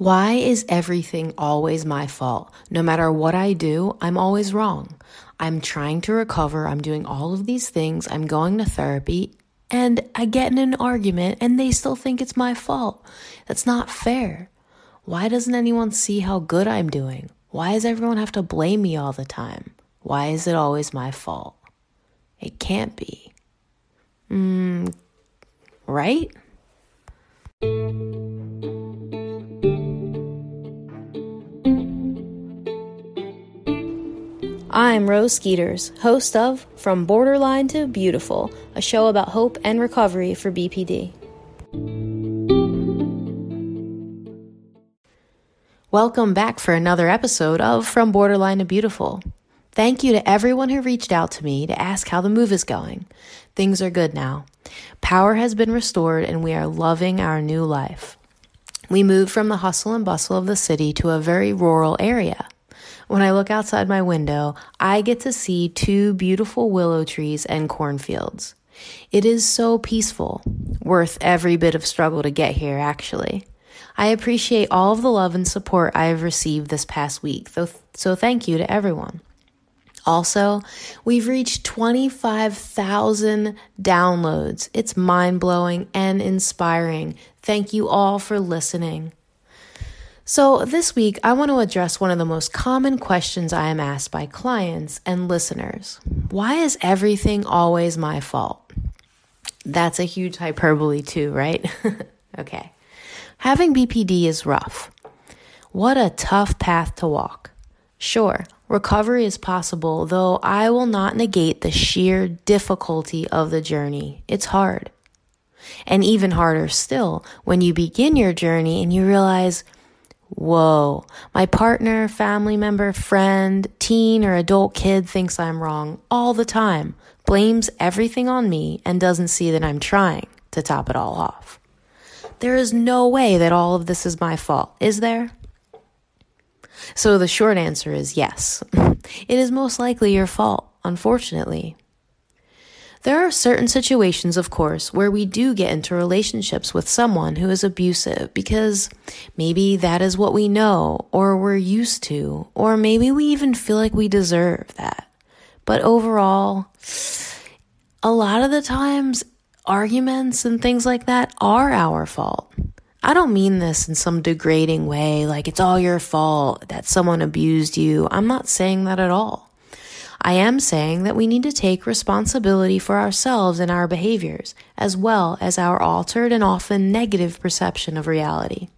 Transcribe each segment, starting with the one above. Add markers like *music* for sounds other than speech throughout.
Why is everything always my fault? No matter what I do, I'm always wrong. I'm trying to recover. I'm doing all of these things. I'm going to therapy and I get in an argument and they still think it's my fault. That's not fair. Why doesn't anyone see how good I'm doing? Why does everyone have to blame me all the time? Why is it always my fault? It can't be. Mm, right? I'm Rose Skeeters, host of From Borderline to Beautiful, a show about hope and recovery for BPD. Welcome back for another episode of From Borderline to Beautiful. Thank you to everyone who reached out to me to ask how the move is going. Things are good now. Power has been restored and we are loving our new life. We moved from the hustle and bustle of the city to a very rural area. When I look outside my window, I get to see two beautiful willow trees and cornfields. It is so peaceful, worth every bit of struggle to get here, actually. I appreciate all of the love and support I have received this past week, so thank you to everyone. Also, we've reached 25,000 downloads. It's mind blowing and inspiring. Thank you all for listening. So, this week, I want to address one of the most common questions I am asked by clients and listeners Why is everything always my fault? That's a huge hyperbole, too, right? *laughs* okay. Having BPD is rough. What a tough path to walk. Sure, recovery is possible, though I will not negate the sheer difficulty of the journey. It's hard. And even harder still when you begin your journey and you realize, Whoa, my partner, family member, friend, teen, or adult kid thinks I'm wrong all the time, blames everything on me, and doesn't see that I'm trying to top it all off. There is no way that all of this is my fault, is there? So the short answer is yes. *laughs* it is most likely your fault, unfortunately. There are certain situations, of course, where we do get into relationships with someone who is abusive because maybe that is what we know or we're used to, or maybe we even feel like we deserve that. But overall, a lot of the times, arguments and things like that are our fault. I don't mean this in some degrading way, like it's all your fault that someone abused you. I'm not saying that at all. I am saying that we need to take responsibility for ourselves and our behaviors, as well as our altered and often negative perception of reality.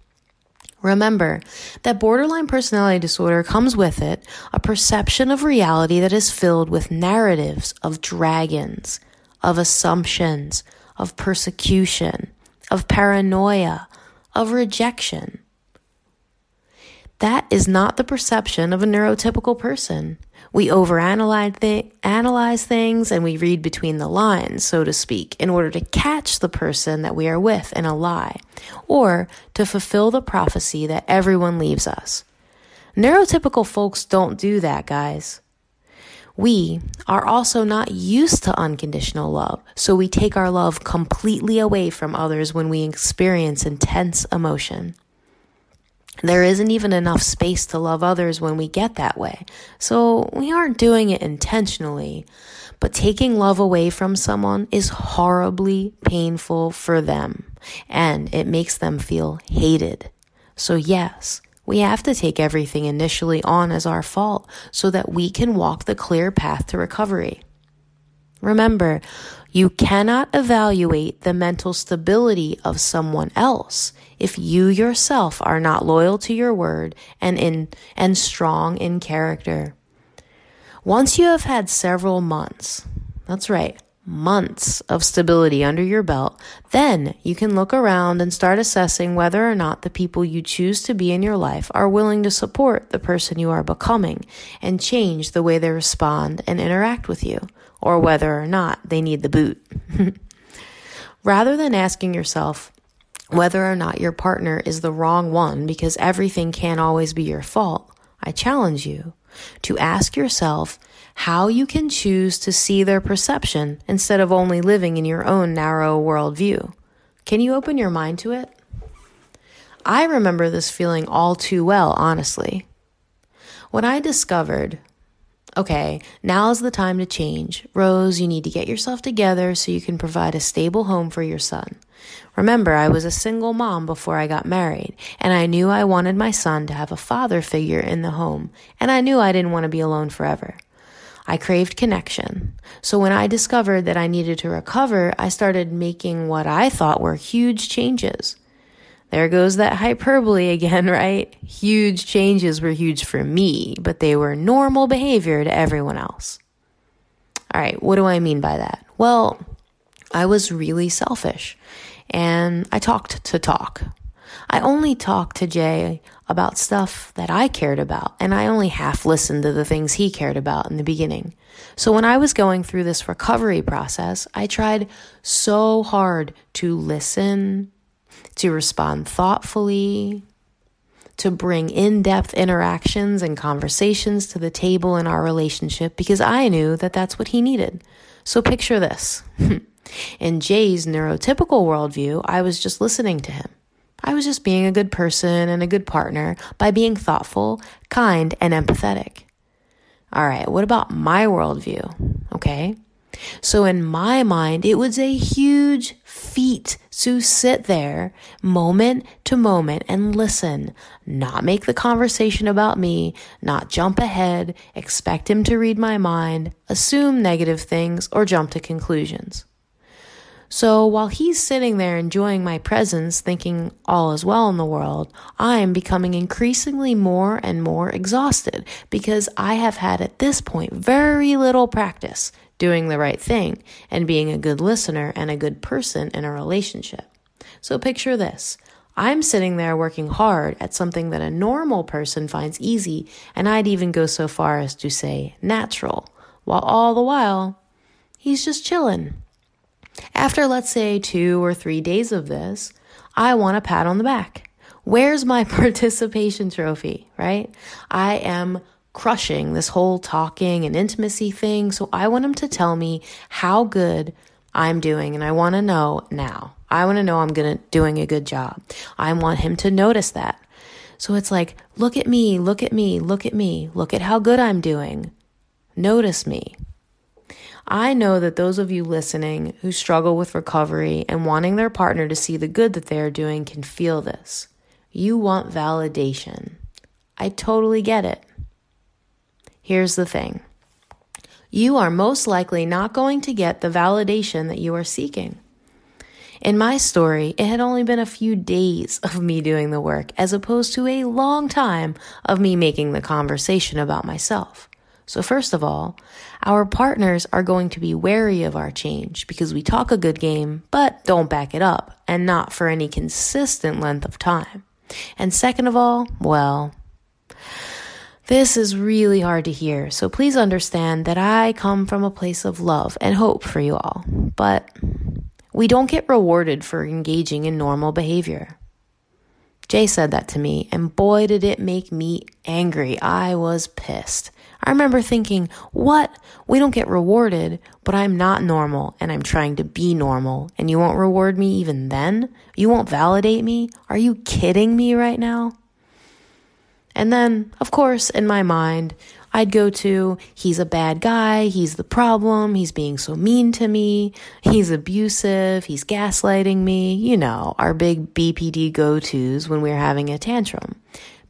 Remember that borderline personality disorder comes with it a perception of reality that is filled with narratives of dragons, of assumptions, of persecution, of paranoia, of rejection. That is not the perception of a neurotypical person. We overanalyze analyze things and we read between the lines, so to speak, in order to catch the person that we are with in a lie, or to fulfill the prophecy that everyone leaves us. Neurotypical folks don't do that, guys. We are also not used to unconditional love, so we take our love completely away from others when we experience intense emotion. There isn't even enough space to love others when we get that way. So we aren't doing it intentionally. But taking love away from someone is horribly painful for them and it makes them feel hated. So yes, we have to take everything initially on as our fault so that we can walk the clear path to recovery. Remember, you cannot evaluate the mental stability of someone else if you yourself are not loyal to your word and in and strong in character. Once you have had several months, that's right, months of stability under your belt, then you can look around and start assessing whether or not the people you choose to be in your life are willing to support the person you are becoming and change the way they respond and interact with you or whether or not they need the boot. *laughs* Rather than asking yourself whether or not your partner is the wrong one because everything can't always be your fault, I challenge you to ask yourself how you can choose to see their perception instead of only living in your own narrow worldview. Can you open your mind to it? I remember this feeling all too well, honestly. When I discovered, okay, now's the time to change. Rose, you need to get yourself together so you can provide a stable home for your son. Remember, I was a single mom before I got married, and I knew I wanted my son to have a father figure in the home, and I knew I didn't want to be alone forever. I craved connection. So when I discovered that I needed to recover, I started making what I thought were huge changes. There goes that hyperbole again, *laughs* right? Huge changes were huge for me, but they were normal behavior to everyone else. All right, what do I mean by that? Well, I was really selfish and I talked to talk. I only talked to Jay about stuff that I cared about, and I only half listened to the things he cared about in the beginning. So when I was going through this recovery process, I tried so hard to listen, to respond thoughtfully, to bring in depth interactions and conversations to the table in our relationship because I knew that that's what he needed. So picture this. *laughs* in Jay's neurotypical worldview, I was just listening to him. I was just being a good person and a good partner by being thoughtful, kind, and empathetic. All right, what about my worldview? Okay. So in my mind, it was a huge feat to sit there moment to moment and listen, not make the conversation about me, not jump ahead, expect him to read my mind, assume negative things, or jump to conclusions. So while he's sitting there enjoying my presence, thinking all is well in the world, I'm becoming increasingly more and more exhausted because I have had at this point very little practice doing the right thing and being a good listener and a good person in a relationship. So picture this. I'm sitting there working hard at something that a normal person finds easy, and I'd even go so far as to say natural, while all the while, he's just chilling after, let's say, two or three days of this, I want a pat on the back. Where's my *laughs* participation trophy, right? I am crushing this whole talking and intimacy thing. So I want him to tell me how good I'm doing. And I want to know now. I want to know I'm gonna, doing a good job. I want him to notice that. So it's like, look at me, look at me, look at me, look at how good I'm doing. Notice me. I know that those of you listening who struggle with recovery and wanting their partner to see the good that they are doing can feel this. You want validation. I totally get it. Here's the thing you are most likely not going to get the validation that you are seeking. In my story, it had only been a few days of me doing the work as opposed to a long time of me making the conversation about myself. So, first of all, our partners are going to be wary of our change because we talk a good game, but don't back it up, and not for any consistent length of time. And second of all, well, this is really hard to hear, so please understand that I come from a place of love and hope for you all. But we don't get rewarded for engaging in normal behavior. Jay said that to me, and boy, did it make me angry. I was pissed. I remember thinking, what? We don't get rewarded, but I'm not normal and I'm trying to be normal and you won't reward me even then? You won't validate me? Are you kidding me right now? And then, of course, in my mind, I'd go to, he's a bad guy, he's the problem, he's being so mean to me, he's abusive, he's gaslighting me, you know, our big BPD go tos when we're having a tantrum.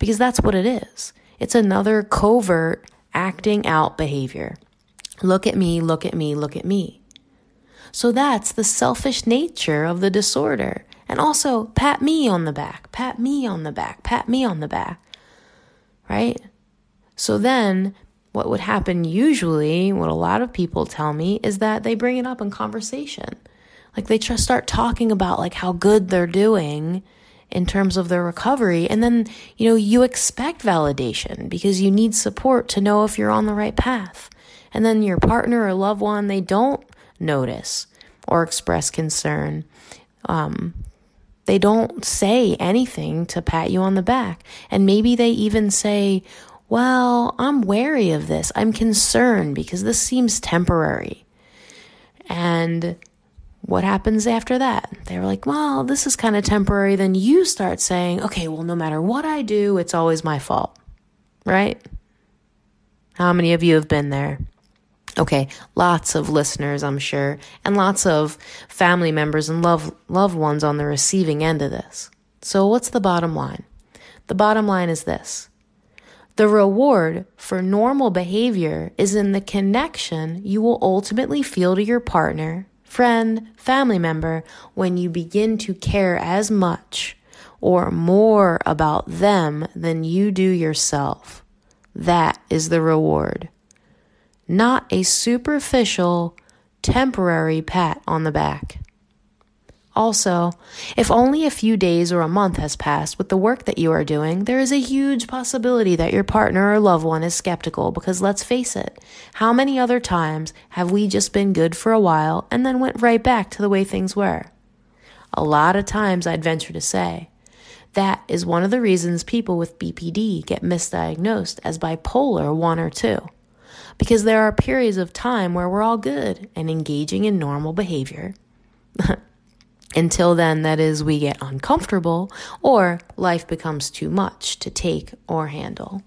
Because that's what it is. It's another covert acting out behavior. Look at me, look at me, look at me. So that's the selfish nature of the disorder. And also, pat me on the back, pat me on the back, pat me on the back. Right? So then, what would happen usually, what a lot of people tell me, is that they bring it up in conversation. Like they just start talking about like how good they're doing in terms of their recovery. And then, you know, you expect validation because you need support to know if you're on the right path. And then your partner or loved one, they don't notice or express concern. Um, they don't say anything to pat you on the back. And maybe they even say, well, I'm wary of this. I'm concerned because this seems temporary. And what happens after that? They're like, well, this is kind of temporary. Then you start saying, okay, well, no matter what I do, it's always my fault, right? How many of you have been there? Okay, lots of listeners, I'm sure, and lots of family members and love, loved ones on the receiving end of this. So, what's the bottom line? The bottom line is this the reward for normal behavior is in the connection you will ultimately feel to your partner, friend, family member when you begin to care as much or more about them than you do yourself. That is the reward not a superficial, temporary pat on the back. Also, if only a few days or a month has passed with the work that you are doing, there is a huge possibility that your partner or loved one is skeptical because let's face it, how many other times have we just been good for a while and then went right back to the way things were? A lot of times, I'd venture to say. That is one of the reasons people with BPD get misdiagnosed as bipolar 1 or 2 because there are periods of time where we're all good and engaging in normal behavior. *laughs* Until then, that is, we get uncomfortable or life becomes too much to take or handle.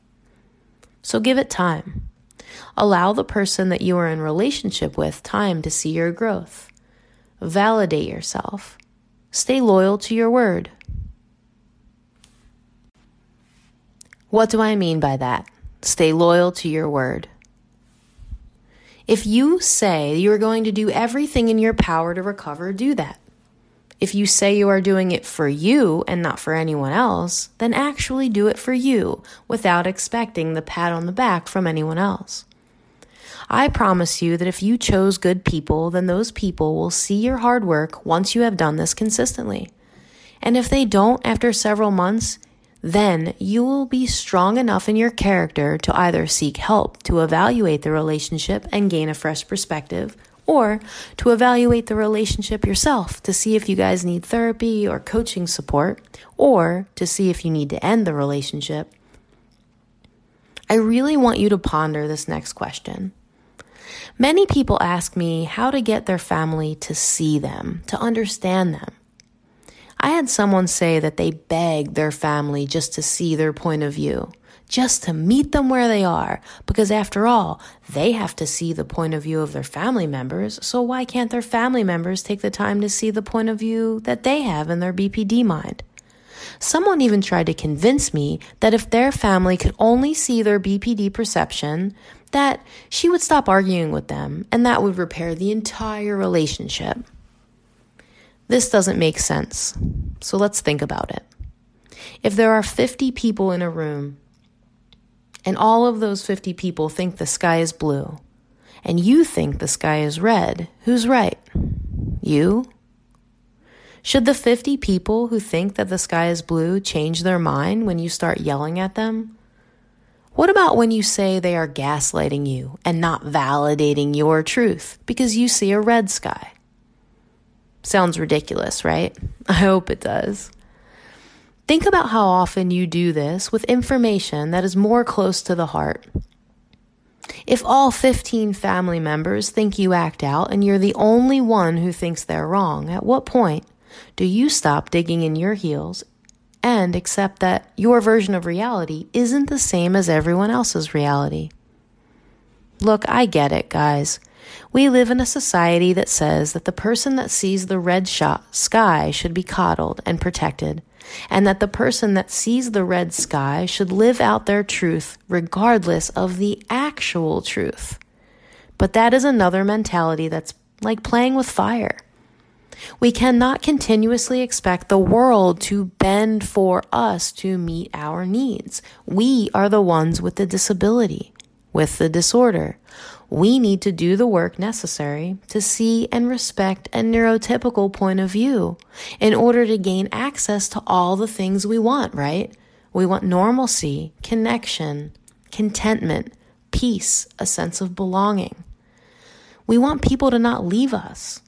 So give it time. Allow the person that you are in relationship with time to see your growth. Validate yourself. Stay loyal to your word. What do I mean by that? Stay loyal to your word. If you say you are going to do everything in your power to recover, do that. If you say you are doing it for you and not for anyone else, then actually do it for you without expecting the pat on the back from anyone else. I promise you that if you chose good people, then those people will see your hard work once you have done this consistently. And if they don't after several months, then you will be strong enough in your character to either seek help to evaluate the relationship and gain a fresh perspective, or to evaluate the relationship yourself to see if you guys need therapy or coaching support, or to see if you need to end the relationship. I really want you to ponder this next question. Many people ask me how to get their family to see them, to understand them. I had someone say that they begged their family just to see their point of view, just to meet them where they are, because after all, they have to see the point of view of their family members, so why can't their family members take the time to see the point of view that they have in their BPD mind? Someone even tried to convince me that if their family could only see their BPD perception, that she would stop arguing with them and that would repair the entire relationship. This doesn't make sense. So let's think about it. If there are 50 people in a room, and all of those 50 people think the sky is blue, and you think the sky is red, who's right? You? Should the 50 people who think that the sky is blue change their mind when you start yelling at them? What about when you say they are gaslighting you and not validating your truth because you see a red sky? Sounds ridiculous, right? *laughs* I hope it does. Think about how often you do this with information that is more close to the heart. If all 15 family members think you act out and you're the only one who thinks they're wrong, at what point do you stop digging in your heels and accept that your version of reality isn't the same as everyone else's reality? Look, I get it, guys. We live in a society that says that the person that sees the red sky should be coddled and protected, and that the person that sees the red sky should live out their truth regardless of the actual truth. But that is another mentality that's like playing with fire. We cannot continuously expect the world to bend for us to meet our needs. We are the ones with the disability, with the disorder we need to do the work necessary to see and respect a neurotypical point of view in order to gain access to all the things we want, right? We want normalcy, connection, contentment, peace, a sense of belonging. We want people to not leave us.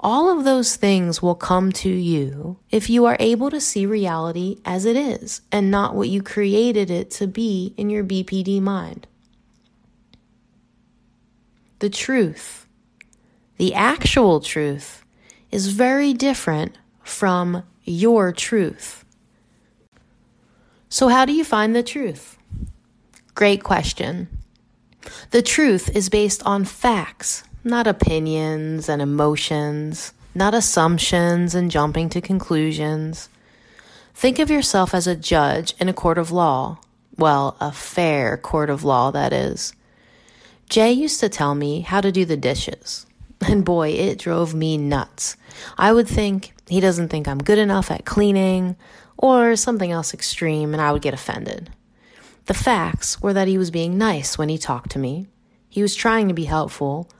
All of those things will come to you if you are able to see reality as it is and not what you created it to be in your BPD mind the truth, the actual truth, is very different from your truth. So, how do you find the truth? Great question. The truth is based on facts, not opinions and emotions, not assumptions and jumping to conclusions. Think of yourself as a judge in a court of law. Well, a fair court of law, that is. Jay used to tell me how to do the dishes. And boy, it drove me nuts. I would think he doesn't think I'm good enough at cleaning or something else extreme, and I would get offended. The facts were that he was being nice when he talked to me. He was trying to be helpful,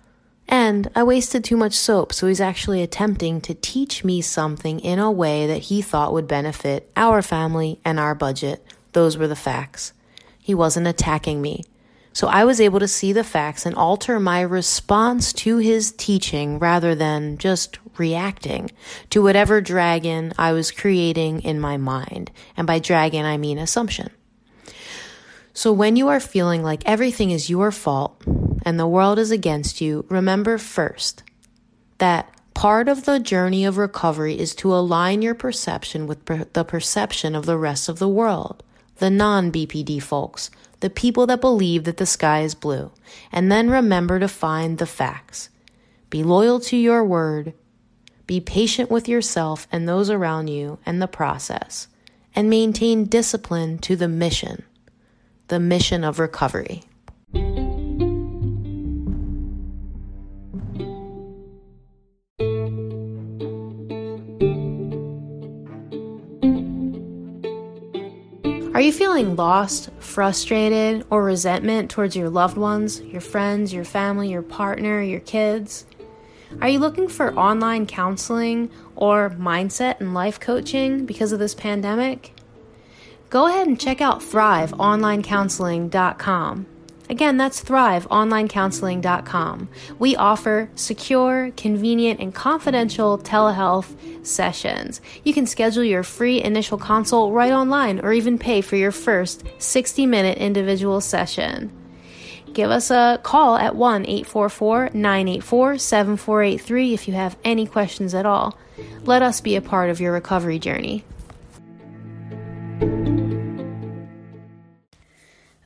and I wasted too much soap, so he's actually attempting to teach me something in a way that he thought would benefit our family and our budget. Those were the facts. He wasn't attacking me. So I was able to see the facts and alter my response to his teaching rather than just reacting to whatever dragon I was creating in my mind. And by dragon, I mean assumption. So when you are feeling like everything is your fault and the world is against you, remember first that part of the journey of recovery is to align your perception with per- the perception of the rest of the world, the non BPD folks the people that believe that the sky is blue, and then remember to find the facts. Be loyal to your word, be patient with yourself and those around you and the process, and maintain discipline to the mission, the mission of recovery. Feeling lost, frustrated, or resentment towards your loved ones, your friends, your family, your partner, your kids? Are you looking for online counseling or mindset and life coaching because of this pandemic? Go ahead and check out thriveonlinecounseling.com. Again, that's thriveonlinecounseling.com. We offer secure, convenient, and confidential telehealth sessions. You can schedule your free initial consult right online or even pay for your first 60 minute individual session. Give us a call at 1 844 984 7483 if you have any questions at all. Let us be a part of your recovery journey.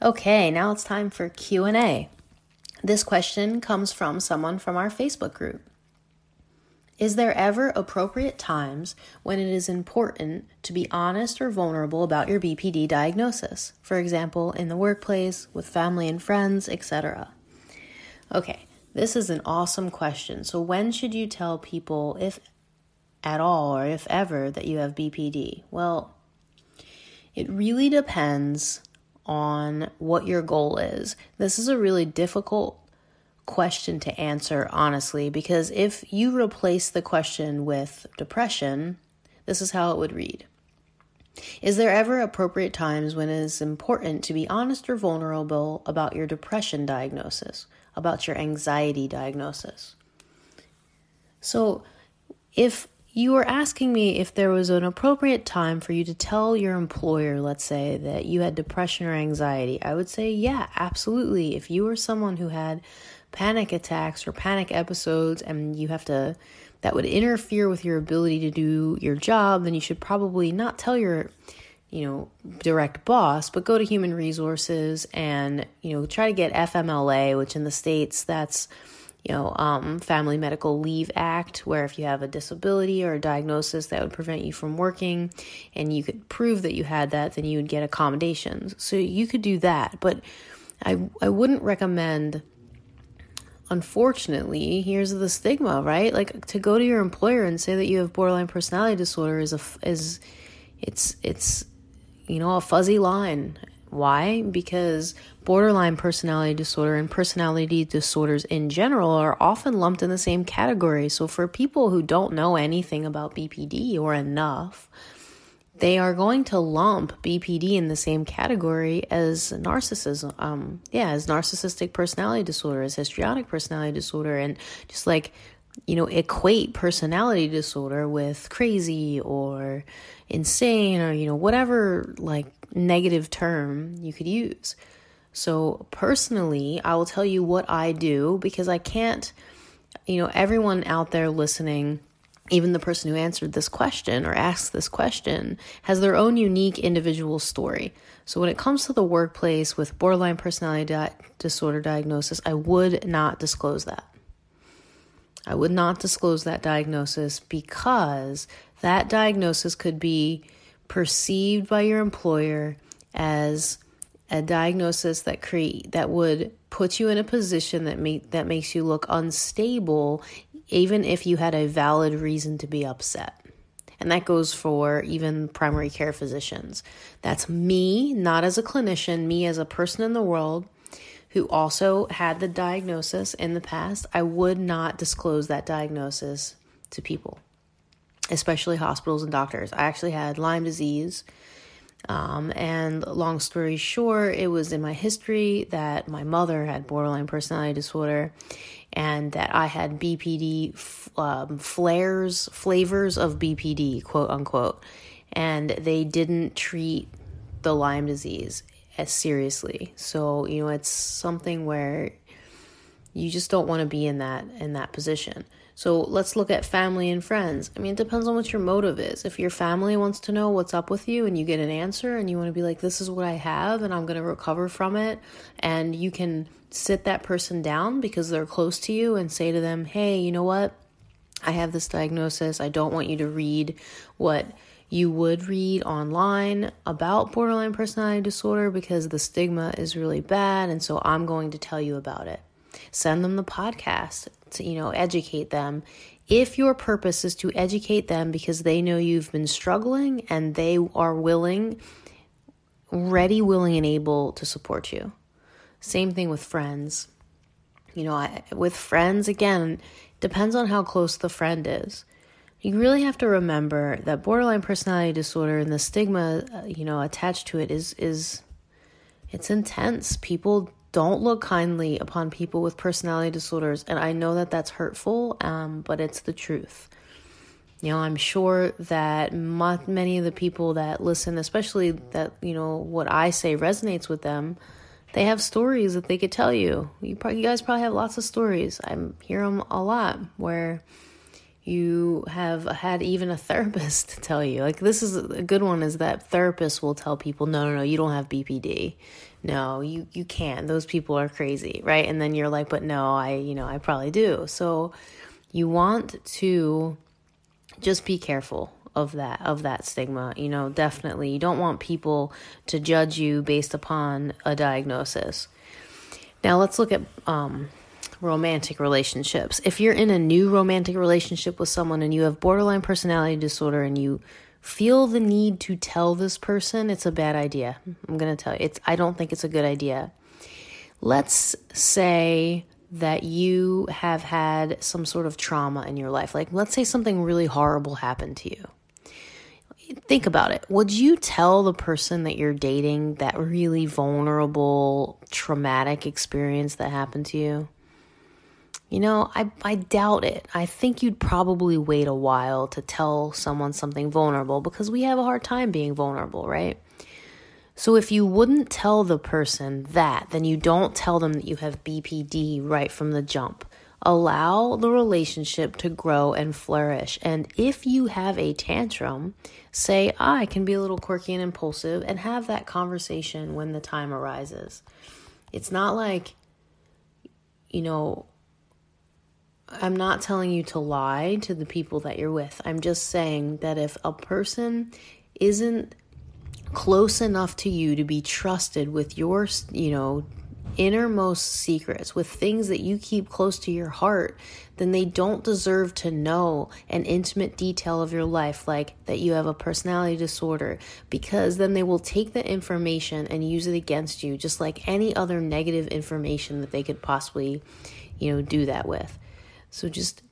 Okay, now it's time for Q&A. This question comes from someone from our Facebook group. Is there ever appropriate times when it is important to be honest or vulnerable about your BPD diagnosis? For example, in the workplace, with family and friends, etc. Okay, this is an awesome question. So, when should you tell people, if at all or if ever, that you have BPD? Well, it really depends on what your goal is. This is a really difficult question to answer, honestly, because if you replace the question with depression, this is how it would read Is there ever appropriate times when it is important to be honest or vulnerable about your depression diagnosis, about your anxiety diagnosis? So, if you were asking me if there was an appropriate time for you to tell your employer, let's say, that you had depression or anxiety. I would say, yeah, absolutely. If you were someone who had panic attacks or panic episodes and you have to, that would interfere with your ability to do your job, then you should probably not tell your, you know, direct boss, but go to human resources and, you know, try to get FMLA, which in the States, that's, you know, um, Family Medical Leave Act, where if you have a disability or a diagnosis that would prevent you from working and you could prove that you had that, then you would get accommodations. So you could do that. But I, I wouldn't recommend, unfortunately, here's the stigma, right? Like to go to your employer and say that you have borderline personality disorder is a, is, it's, it's, you know, a fuzzy line. Why? Because borderline personality disorder and personality disorders in general are often lumped in the same category. So, for people who don't know anything about BPD or enough, they are going to lump BPD in the same category as narcissism. Um, yeah, as narcissistic personality disorder, as histrionic personality disorder, and just like you know, equate personality disorder with crazy or insane or, you know, whatever like negative term you could use. So, personally, I will tell you what I do because I can't, you know, everyone out there listening even the person who answered this question or asked this question has their own unique individual story. So when it comes to the workplace with borderline personality di- disorder diagnosis, I would not disclose that. I would not disclose that diagnosis because that diagnosis could be perceived by your employer as a diagnosis that create that would put you in a position that make that makes you look unstable even if you had a valid reason to be upset. And that goes for even primary care physicians. That's me, not as a clinician, me as a person in the world who also had the diagnosis in the past. I would not disclose that diagnosis to people, especially hospitals and doctors. I actually had Lyme disease. Um, and long story short, it was in my history that my mother had borderline personality disorder and that I had BPD um, flares, flavors of BPD, quote unquote, and they didn't treat the Lyme disease as seriously. So, you know, it's something where you just don't want to be in that in that position. So let's look at family and friends. I mean, it depends on what your motive is. If your family wants to know what's up with you and you get an answer and you want to be like, this is what I have and I'm going to recover from it, and you can sit that person down because they're close to you and say to them, hey, you know what? I have this diagnosis. I don't want you to read what you would read online about borderline personality disorder because the stigma is really bad. And so I'm going to tell you about it. Send them the podcast to, you know, educate them. If your purpose is to educate them because they know you've been struggling and they are willing, ready, willing, and able to support you. Same thing with friends. You know, I, with friends, again, depends on how close the friend is. You really have to remember that borderline personality disorder and the stigma, uh, you know, attached to it is is it's intense. People don't look kindly upon people with personality disorders, and I know that that's hurtful, um, but it's the truth. You know, I'm sure that many of the people that listen, especially that you know what I say resonates with them, they have stories that they could tell you. You you guys probably have lots of stories. I hear them a lot where you have had even a therapist *laughs* tell you. Like this is a good one is that therapists will tell people, "No, no, no, you don't have BPD. No, you you can't. Those people are crazy." Right? And then you're like, "But no, I, you know, I probably do." So you want to just be careful of that of that stigma you know definitely you don't want people to judge you based upon a diagnosis now let's look at um, romantic relationships. If you're in a new romantic relationship with someone and you have borderline personality disorder and you feel the need to tell this person it's a bad idea. I'm going to tell you it's i don't think it's a good idea. Let's say that you have had some sort of trauma in your life. Like let's say something really horrible happened to you. Think about it. Would you tell the person that you're dating that really vulnerable, traumatic experience that happened to you? You know, I, I doubt it. I think you'd probably wait a while to tell someone something vulnerable because we have a hard time being vulnerable, right? So if you wouldn't tell the person that, then you don't tell them that you have BPD right from the jump. Allow the relationship to grow and flourish. And if you have a tantrum, say, ah, I can be a little quirky and impulsive, and have that conversation when the time arises. It's not like, you know, I'm not telling you to lie to the people that you're with. I'm just saying that if a person isn't close enough to you to be trusted with your, you know, innermost secrets, with things that you keep close to your heart, then they don't deserve to know an intimate detail of your life, like that you have a personality disorder, because then they will take the information and use it against you, just like any other negative information that they could possibly, you know, do that with. So just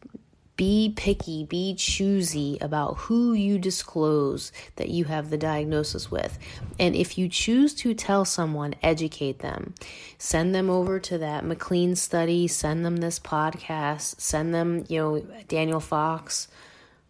be picky, be choosy about who you disclose that you have the diagnosis with. And if you choose to tell someone, educate them. Send them over to that McLean study, send them this podcast, send them, you know, Daniel Fox,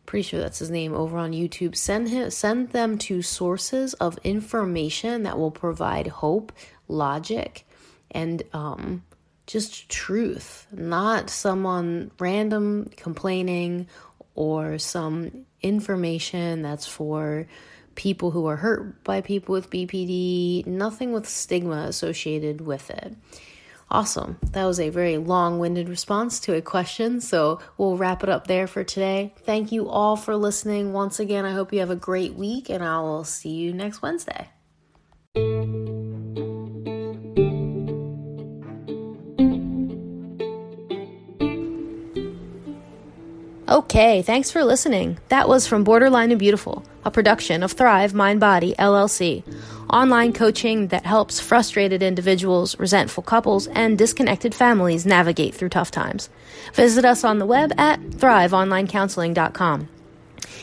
pretty sure that's his name over on YouTube. Send him send them to sources of information that will provide hope, logic, and um just truth, not someone random complaining or some information that's for people who are hurt by people with BPD, nothing with stigma associated with it. Awesome. That was a very long winded response to a question. So we'll wrap it up there for today. Thank you all for listening. Once again, I hope you have a great week, and I will see you next Wednesday. Okay, thanks for listening. That was from Borderline and Beautiful, a production of Thrive Mind Body LLC, online coaching that helps frustrated individuals, resentful couples, and disconnected families navigate through tough times. Visit us on the web at thriveonlinecounseling.com.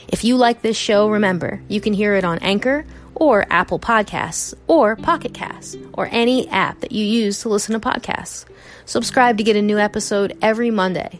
If you like this show, remember, you can hear it on Anchor or Apple Podcasts or Pocket Casts or any app that you use to listen to podcasts. Subscribe to get a new episode every Monday.